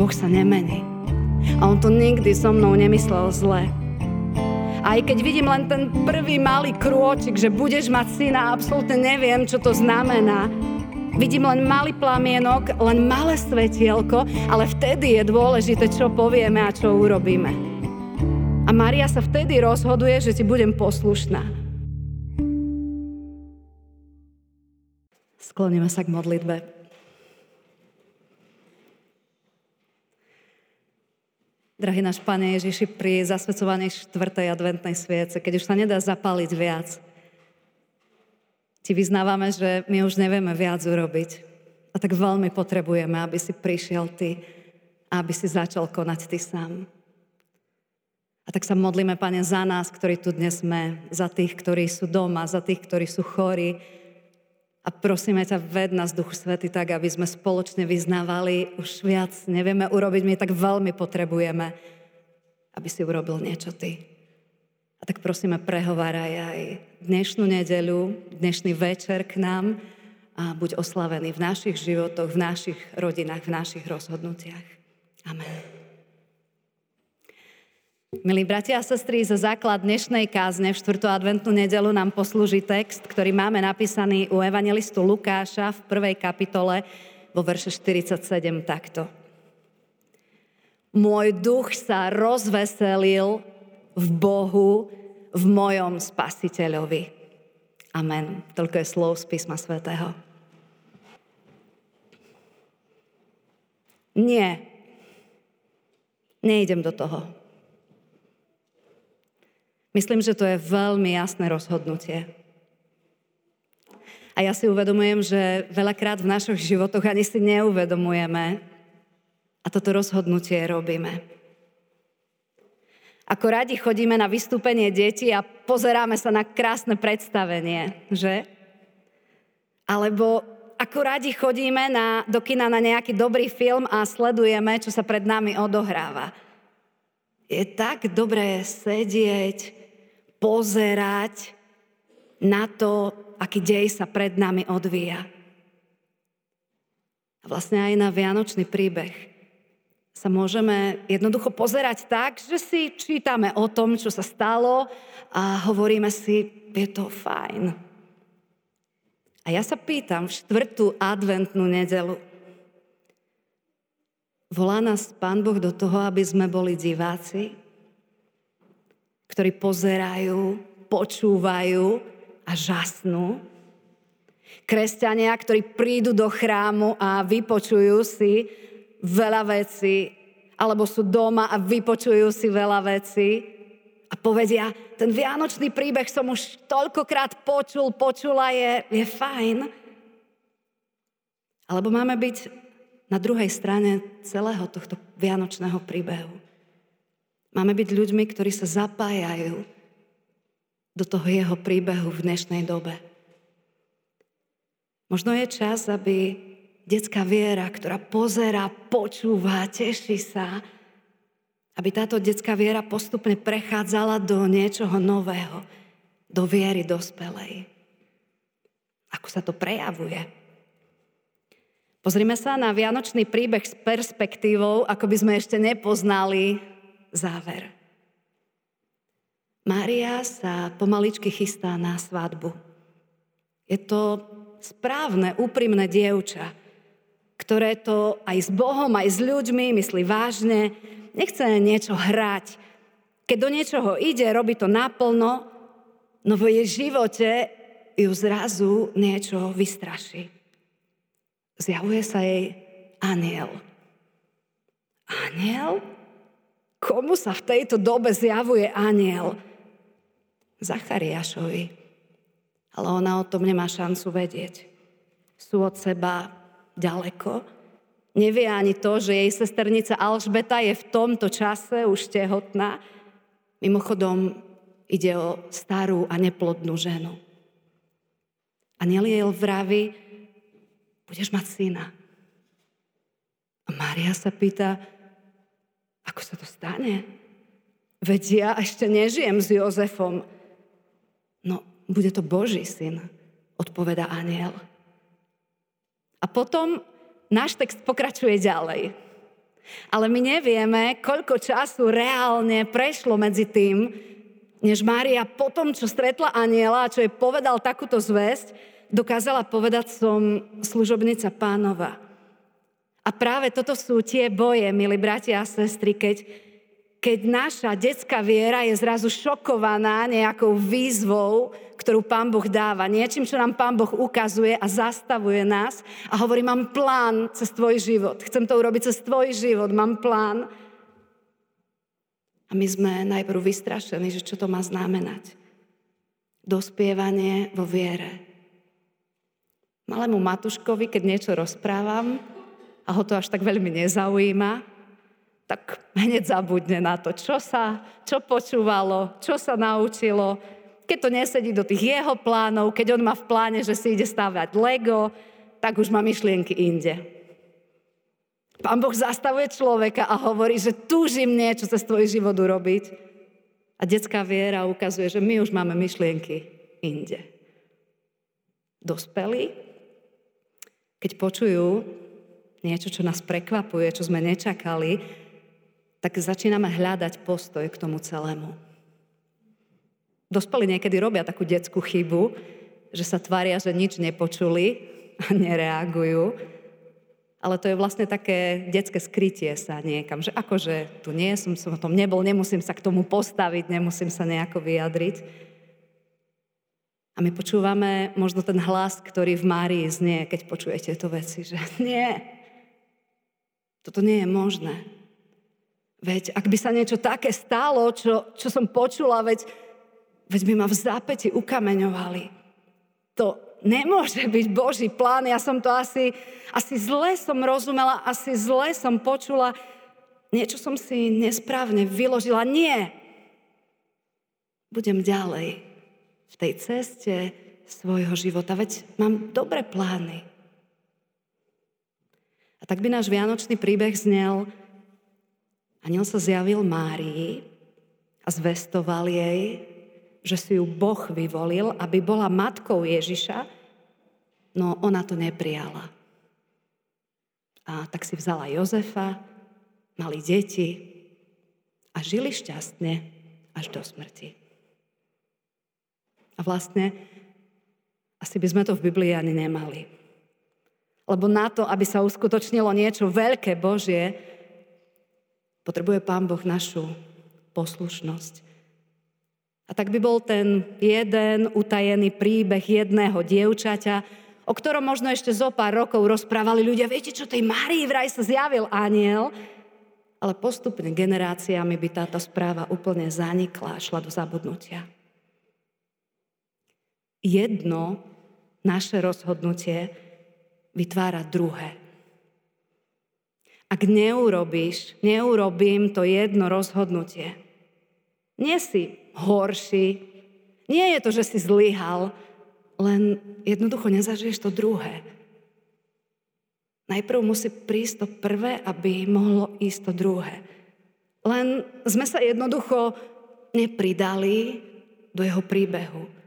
Boh sa nemení. A on to nikdy so mnou nemyslel zle. Aj keď vidím len ten prvý malý krôčik, že budeš mať syna, absolútne neviem, čo to znamená. Vidím len malý plamienok, len malé svetielko, ale vtedy je dôležité, čo povieme a čo urobíme. A Maria sa vtedy rozhoduje, že ti budem poslušná. Skloníme sa k modlitbe. Drahý náš Pane Ježiši, pri zasvedcovaní 4. adventnej sviece, keď už sa nedá zapáliť viac, Ti vyznávame, že my už nevieme viac urobiť. A tak veľmi potrebujeme, aby si prišiel Ty aby si začal konať Ty sám. A tak sa modlíme, Pane, za nás, ktorí tu dnes sme, za tých, ktorí sú doma, za tých, ktorí sú chorí, a prosíme ťa, ved nás, Duchu Svety, tak, aby sme spoločne vyznávali. Už viac nevieme urobiť, my tak veľmi potrebujeme, aby si urobil niečo Ty. A tak prosíme, prehováraj aj dnešnú nedeľu, dnešný večer k nám a buď oslavený v našich životoch, v našich rodinách, v našich rozhodnutiach. Amen. Milí bratia a sestry, za základ dnešnej kázne v 4. adventnú nedelu nám poslúži text, ktorý máme napísaný u evangelistu Lukáša v prvej kapitole vo verše 47 takto. Môj duch sa rozveselil v Bohu, v mojom spasiteľovi. Amen. Toľko je slov z písma svätého. Nie. Nejdem do toho. Myslím, že to je veľmi jasné rozhodnutie. A ja si uvedomujem, že veľakrát v našich životoch ani si neuvedomujeme a toto rozhodnutie robíme. Ako radi chodíme na vystúpenie detí a pozeráme sa na krásne predstavenie, že? Alebo ako radi chodíme na, do kina na nejaký dobrý film a sledujeme, čo sa pred nami odohráva. Je tak dobré sedieť, pozerať na to, aký dej sa pred nami odvíja. A vlastne aj na Vianočný príbeh sa môžeme jednoducho pozerať tak, že si čítame o tom, čo sa stalo a hovoríme si, je to fajn. A ja sa pýtam v štvrtú adventnú nedelu, volá nás Pán Boh do toho, aby sme boli diváci, ktorí pozerajú, počúvajú a žasnú. Kresťania, ktorí prídu do chrámu a vypočujú si veľa vecí, alebo sú doma a vypočujú si veľa vecí a povedia, ten vianočný príbeh som už toľkokrát počul, počula, je, je fajn. Alebo máme byť na druhej strane celého tohto vianočného príbehu. Máme byť ľuďmi, ktorí sa zapájajú do toho jeho príbehu v dnešnej dobe. Možno je čas, aby detská viera, ktorá pozera, počúva, teší sa, aby táto detská viera postupne prechádzala do niečoho nového, do viery dospelej. Ako sa to prejavuje? Pozrime sa na vianočný príbeh s perspektívou, ako by sme ešte nepoznali záver. Mária sa pomaličky chystá na svadbu. Je to správne, úprimné dievča, ktoré to aj s Bohom, aj s ľuďmi myslí vážne, nechce niečo hrať. Keď do niečoho ide, robí to naplno, no v jej živote ju zrazu niečo vystraší. Zjavuje sa jej aniel. Aniel? Komu sa v tejto dobe zjavuje aniel? Zachariášovi. Ale ona o tom nemá šancu vedieť. Sú od seba ďaleko. Nevie ani to, že jej sesternica Alžbeta je v tomto čase už tehotná. Mimochodom, ide o starú a neplodnú ženu. A jej vraví, budeš mať syna. A Mária sa pýta, ako sa to stane? Veď ja ešte nežijem s Jozefom. No, bude to Boží syn, odpoveda aniel. A potom náš text pokračuje ďalej. Ale my nevieme, koľko času reálne prešlo medzi tým, než Mária po tom, čo stretla aniela a čo jej povedal takúto zväzť, dokázala povedať som služobnica pánova. A práve toto sú tie boje, milí bratia a sestry, keď keď naša detská viera je zrazu šokovaná nejakou výzvou, ktorú Pán Boh dáva, niečím, čo nám Pán Boh ukazuje a zastavuje nás a hovorí, mám plán cez tvoj život, chcem to urobiť cez tvoj život, mám plán. A my sme najprv vystrašení, že čo to má znamenať. Dospievanie vo viere. Malému Matuškovi, keď niečo rozprávam a ho to až tak veľmi nezaujíma, tak hneď zabudne na to, čo sa, čo počúvalo, čo sa naučilo. Keď to nesedí do tých jeho plánov, keď on má v pláne, že si ide stávať Lego, tak už má myšlienky inde. Pán Boh zastavuje človeka a hovorí, že túžim niečo cez tvoj život urobiť. A detská viera ukazuje, že my už máme myšlienky inde. Dospelí, keď počujú niečo, čo nás prekvapuje, čo sme nečakali, tak začíname hľadať postoj k tomu celému. Dospelí niekedy robia takú detskú chybu, že sa tvária, že nič nepočuli a nereagujú, ale to je vlastne také detské skrytie sa niekam, že akože tu nie som, som o tom nebol, nemusím sa k tomu postaviť, nemusím sa nejako vyjadriť. A my počúvame možno ten hlas, ktorý v Márii znie, keď počujete tieto veci, že nie, toto nie je možné. Veď ak by sa niečo také stalo, čo, čo som počula, veď, veď by ma v zápäti ukameňovali. To nemôže byť Boží plán. Ja som to asi, asi zle som rozumela, asi zle som počula. Niečo som si nesprávne vyložila. Nie. Budem ďalej v tej ceste svojho života. Veď mám dobré plány. Tak by náš vianočný príbeh znel, Aniel sa zjavil Márii a zvestoval jej, že si ju Boh vyvolil, aby bola matkou Ježiša, no ona to neprijala. A tak si vzala Jozefa, mali deti a žili šťastne až do smrti. A vlastne asi by sme to v Biblii ani nemali. Lebo na to, aby sa uskutočnilo niečo veľké Božie, Potrebuje Pán Boh našu poslušnosť. A tak by bol ten jeden utajený príbeh jedného dievčaťa, o ktorom možno ešte zo pár rokov rozprávali ľudia. Viete čo, tej Márii vraj sa zjavil aniel, ale postupne generáciami by táto správa úplne zanikla a šla do zabudnutia. Jedno naše rozhodnutie vytvára druhé. Ak neurobíš, neurobím to jedno rozhodnutie. Nie si horší, nie je to, že si zlyhal, len jednoducho nezažiješ to druhé. Najprv musí prísť to prvé, aby mohlo ísť to druhé. Len sme sa jednoducho nepridali do jeho príbehu.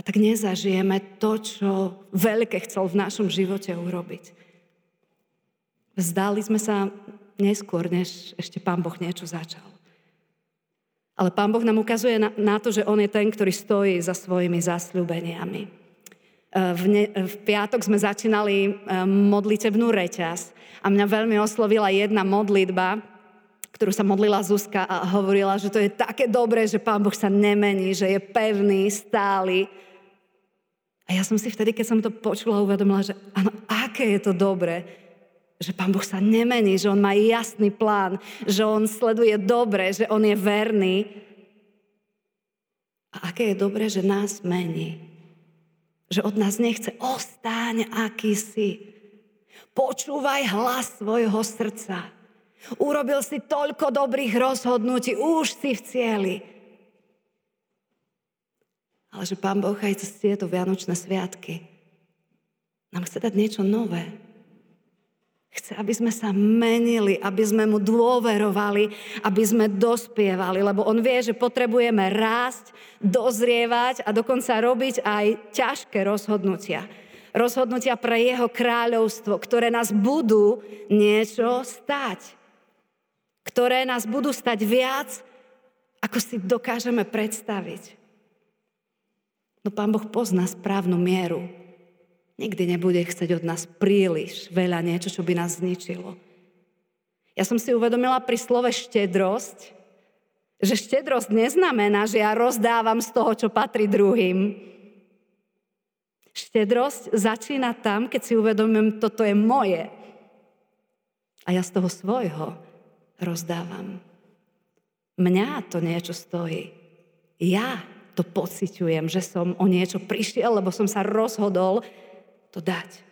A tak nezažijeme to, čo veľké chcel v našom živote urobiť. Vzdali sme sa neskôr, než ešte Pán Boh niečo začal. Ale Pán Boh nám ukazuje na, na to, že On je ten, ktorý stojí za svojimi zasľúbeniami. E, v, ne, v piatok sme začínali e, modlitebnú reťaz a mňa veľmi oslovila jedna modlitba, ktorú sa modlila Zuzka a hovorila, že to je také dobré, že Pán Boh sa nemení, že je pevný, stály. A ja som si vtedy, keď som to počula, uvedomila, že áno, aké je to dobré, že Pán Boh sa nemení, že On má jasný plán, že On sleduje dobre, že On je verný. A aké je dobré, že nás mení. Že od nás nechce, ostáň aký si. Počúvaj hlas svojho srdca. Urobil si toľko dobrých rozhodnutí, už si v cieli. Ale že Pán Boh aj cez tieto Vianočné sviatky nám chce dať niečo nové Chce, aby sme sa menili, aby sme mu dôverovali, aby sme dospievali, lebo on vie, že potrebujeme rásť, dozrievať a dokonca robiť aj ťažké rozhodnutia. Rozhodnutia pre jeho kráľovstvo, ktoré nás budú niečo stať. Ktoré nás budú stať viac, ako si dokážeme predstaviť. No Pán Boh pozná správnu mieru. Nikdy nebude chcieť od nás príliš veľa niečo, čo by nás zničilo. Ja som si uvedomila pri slove štedrosť, že štedrosť neznamená, že ja rozdávam z toho, čo patrí druhým. Štedrosť začína tam, keď si uvedomím, toto je moje. A ja z toho svojho rozdávam. Mňa to niečo stojí. Ja to pociťujem, že som o niečo prišiel, lebo som sa rozhodol to dať.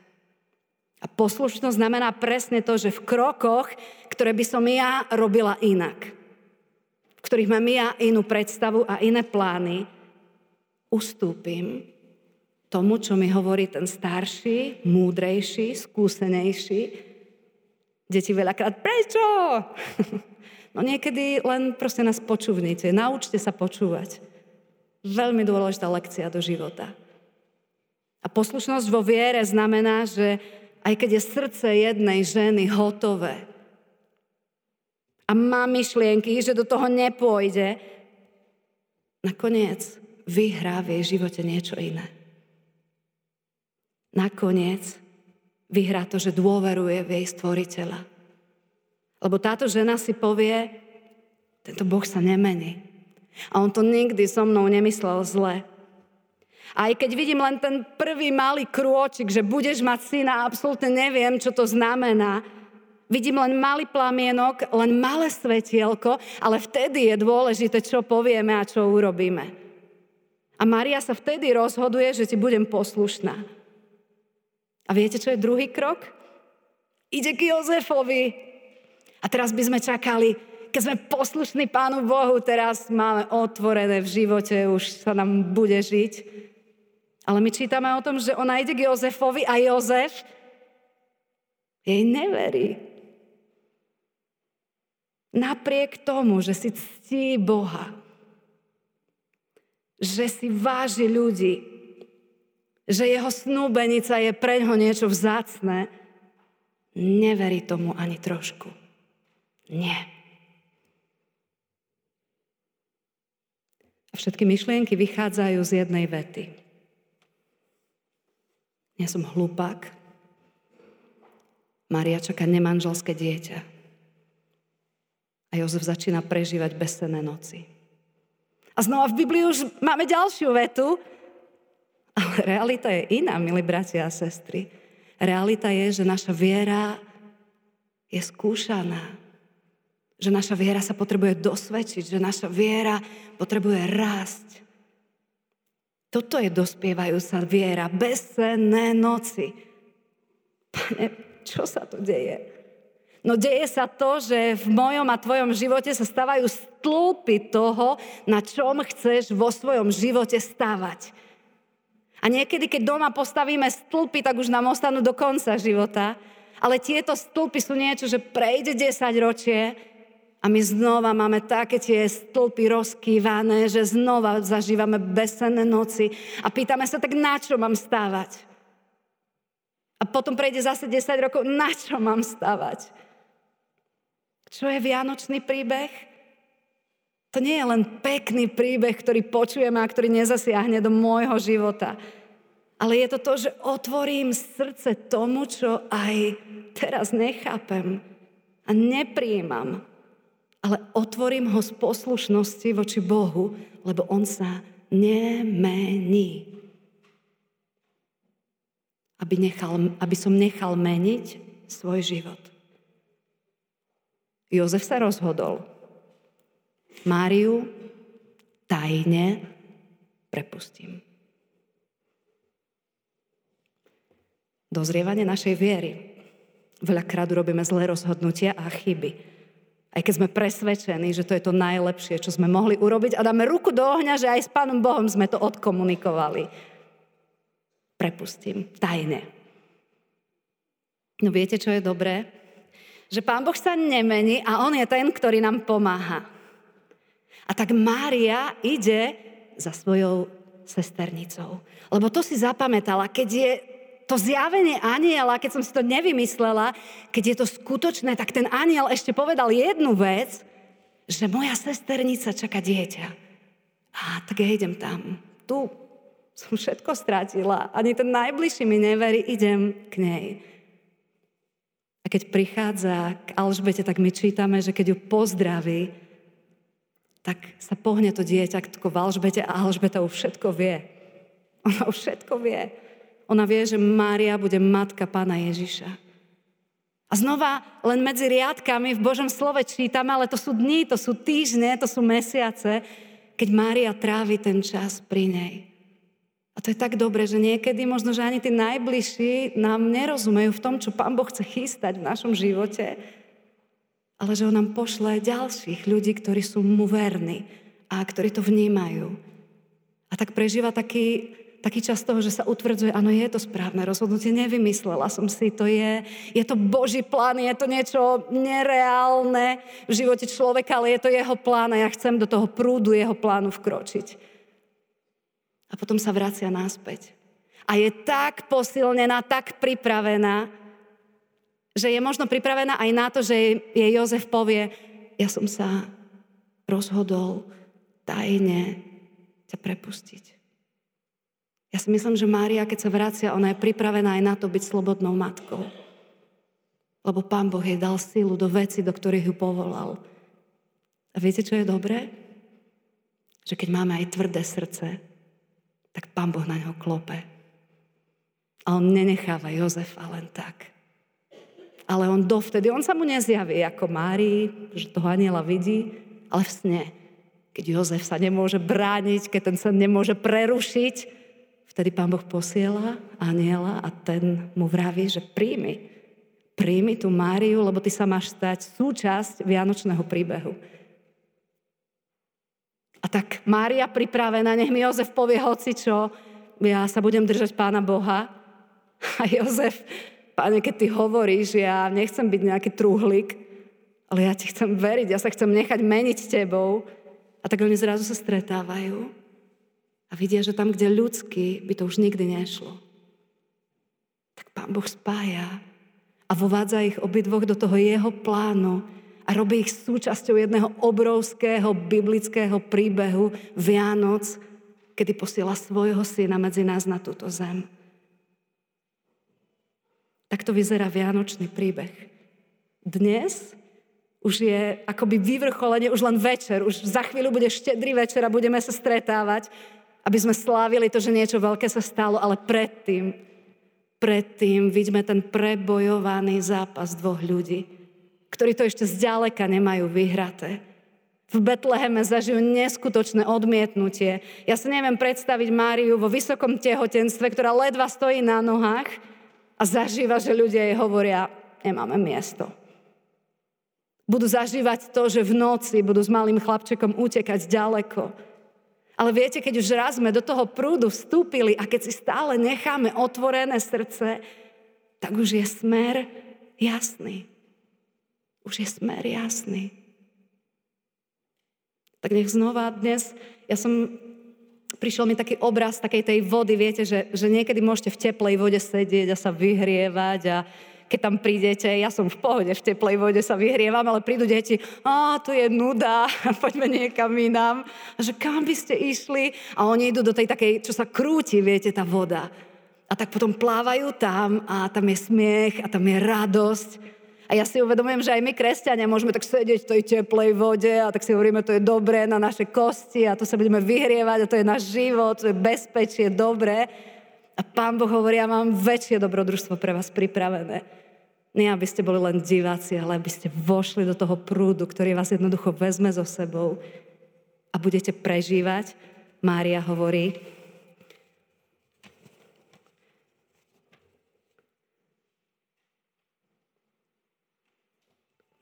A poslušnosť znamená presne to, že v krokoch, ktoré by som ja robila inak, v ktorých mám ja inú predstavu a iné plány, ustúpim tomu, čo mi hovorí ten starší, múdrejší, skúsenejší. Deti veľakrát, prečo? No niekedy len proste nás počúvnite, naučte sa počúvať. Veľmi dôležitá lekcia do života. A poslušnosť vo viere znamená, že aj keď je srdce jednej ženy hotové a má myšlienky, že do toho nepôjde, nakoniec vyhrá v jej živote niečo iné. Nakoniec vyhrá to, že dôveruje v jej stvoriteľa. Lebo táto žena si povie, tento Boh sa nemení. A on to nikdy so mnou nemyslel zle. Aj keď vidím len ten prvý malý krôčik, že budeš mať syna, absolútne neviem, čo to znamená. Vidím len malý plamienok, len malé svetielko, ale vtedy je dôležité, čo povieme a čo urobíme. A Maria sa vtedy rozhoduje, že ti budem poslušná. A viete, čo je druhý krok? Ide k Jozefovi. A teraz by sme čakali, keď sme poslušní Pánu Bohu, teraz máme otvorené v živote, už sa nám bude žiť. Ale my čítame o tom, že ona ide k Jozefovi a Jozef jej neverí. Napriek tomu, že si ctí Boha, že si váži ľudí, že jeho snúbenica je pre ňo niečo vzácne, neverí tomu ani trošku. Nie. Všetky myšlienky vychádzajú z jednej vety. Ja som hlupák. Maria čaká nemanželské dieťa. A Jozef začína prežívať bezsenné noci. A znova v Biblii už máme ďalšiu vetu, ale realita je iná, milí bratia a sestry. Realita je, že naša viera je skúšaná že naša viera sa potrebuje dosvedčiť, že naša viera potrebuje rásť. Toto je dospievajúca viera, bezsenné noci. Pane, čo sa tu deje? No deje sa to, že v mojom a tvojom živote sa stávajú stĺpy toho, na čom chceš vo svojom živote stavať. A niekedy, keď doma postavíme stĺpy, tak už nám ostanú do konca života. Ale tieto stĺpy sú niečo, že prejde 10 ročie a my znova máme také tie stĺpy rozkývané, že znova zažívame besenné noci a pýtame sa, tak na čo mám stávať? A potom prejde zase 10 rokov, na čo mám stávať? Čo je Vianočný príbeh? To nie je len pekný príbeh, ktorý počujeme a ktorý nezasiahne do môjho života. Ale je to to, že otvorím srdce tomu, čo aj teraz nechápem a nepríjmam ale otvorím ho z poslušnosti voči Bohu, lebo on sa nemení. Aby, nechal, aby som nechal meniť svoj život. Jozef sa rozhodol. Máriu tajne prepustím. Dozrievanie našej viery. Veľakrát robíme zlé rozhodnutia a chyby. Aj keď sme presvedčení, že to je to najlepšie, čo sme mohli urobiť a dáme ruku do ohňa, že aj s Pánom Bohom sme to odkomunikovali. Prepustím, tajne. No viete, čo je dobré? Že Pán Boh sa nemení a On je ten, ktorý nám pomáha. A tak Mária ide za svojou sesternicou. Lebo to si zapamätala, keď je to zjavenie aniela, keď som si to nevymyslela, keď je to skutočné, tak ten aniel ešte povedal jednu vec, že moja sesternica čaká dieťa. A tak ja idem tam. Tu som všetko strátila. Ani ten najbližší mi neverí, idem k nej. A keď prichádza k Alžbete, tak my čítame, že keď ju pozdraví, tak sa pohne to dieťa k Alžbete a Alžbeta už všetko vie. Ona už všetko vie. Ona vie, že Mária bude matka pána Ježiša. A znova len medzi riadkami v Božom slove čítame, ale to sú dni, to sú týždne, to sú mesiace, keď Mária trávi ten čas pri nej. A to je tak dobre, že niekedy možno, že ani tí najbližší nám nerozumejú v tom, čo Pán Boh chce chystať v našom živote, ale že On nám pošle ďalších ľudí, ktorí sú mu verní a ktorí to vnímajú. A tak prežíva taký taký čas toho, že sa utvrdzuje, áno, je to správne rozhodnutie, nevymyslela som si, to je, je to Boží plán, je to niečo nereálne v živote človeka, ale je to jeho plán a ja chcem do toho prúdu jeho plánu vkročiť. A potom sa vracia náspäť. A je tak posilnená, tak pripravená, že je možno pripravená aj na to, že jej Jozef povie, ja som sa rozhodol tajne ťa prepustiť. Ja si myslím, že Mária, keď sa vracia, ona je pripravená aj na to byť slobodnou matkou. Lebo Pán Boh jej dal sílu do veci, do ktorých ju povolal. A viete, čo je dobré? Že keď máme aj tvrdé srdce, tak Pán Boh na ňo klope. A on nenecháva Jozefa len tak. Ale on dovtedy, on sa mu nezjaví ako Márii, že toho aniela vidí, ale v sne. Keď Jozef sa nemôže brániť, keď ten sa nemôže prerušiť, Vtedy pán Boh posiela aniela a ten mu vraví, že príjmi. Príjmi tú Máriu, lebo ty sa máš stať súčasť Vianočného príbehu. A tak Mária pripravená, nech mi Jozef povie hoci čo, ja sa budem držať pána Boha. A Jozef, páne, keď ty hovoríš, ja nechcem byť nejaký trúhlik, ale ja ti chcem veriť, ja sa chcem nechať meniť tebou. A tak oni zrazu sa stretávajú a vidia, že tam, kde ľudský, by to už nikdy nešlo. Tak Pán Boh spája a vovádza ich obidvoch do toho jeho plánu a robí ich súčasťou jedného obrovského biblického príbehu Vianoc, kedy posiela svojho syna medzi nás na túto zem. Takto vyzerá Vianočný príbeh. Dnes už je akoby vyvrcholenie, už len večer, už za chvíľu bude štedrý večer a budeme sa stretávať aby sme slávili to, že niečo veľké sa stalo, ale predtým, predtým vidíme ten prebojovaný zápas dvoch ľudí, ktorí to ešte zďaleka nemajú vyhraté. V Betleheme zažijú neskutočné odmietnutie. Ja si neviem predstaviť Máriu vo vysokom tehotenstve, ktorá ledva stojí na nohách a zažíva, že ľudia jej hovoria, nemáme miesto. Budú zažívať to, že v noci budú s malým chlapčekom utekať ďaleko ale viete, keď už raz sme do toho prúdu vstúpili a keď si stále necháme otvorené srdce, tak už je smer jasný. Už je smer jasný. Tak nech znova dnes, ja som, prišiel mi taký obraz takej tej vody, viete, že, že niekedy môžete v teplej vode sedieť a sa vyhrievať a keď tam prídete, ja som v pohode, v teplej vode sa vyhrievam, ale prídu deti, a tu je nuda, poďme niekam inám. A že kam by ste išli? A oni idú do tej takej, čo sa krúti, viete, tá voda. A tak potom plávajú tam a tam je smiech a tam je radosť. A ja si uvedomujem, že aj my, kresťania, môžeme tak sedieť v tej teplej vode a tak si hovoríme, to je dobré na naše kosti a to sa budeme vyhrievať a to je náš život, to je bezpečie, dobré. A Pán Boh hovorí, ja mám väčšie dobrodružstvo pre vás pripravené. Nie, aby ste boli len diváci, ale aby ste vošli do toho prúdu, ktorý vás jednoducho vezme so sebou a budete prežívať. Mária hovorí,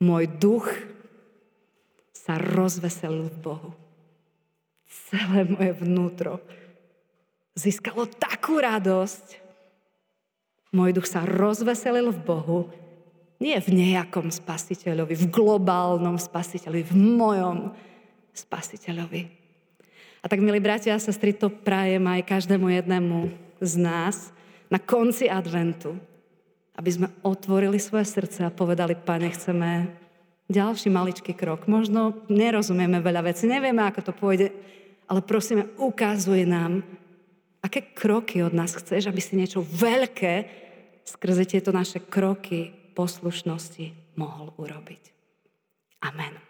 môj duch sa rozveselil v Bohu. Celé moje vnútro získalo takú radosť. Môj duch sa rozveselil v Bohu nie v nejakom spasiteľovi, v globálnom spasiteľovi, v mojom spasiteľovi. A tak, milí bratia a sestry, to prajem aj každému jednému z nás. na konci adventu, aby sme otvorili svoje srdce a povedali, pane, chceme ďalší maličký krok. Možno nerozumieme veľa vecí, nevieme, ako to pôjde, ale prosíme, ukazuj nám, aké kroky od nás chceš, aby si niečo veľké skrze tieto naše kroky poslušnosti mohol urobiť. Amen.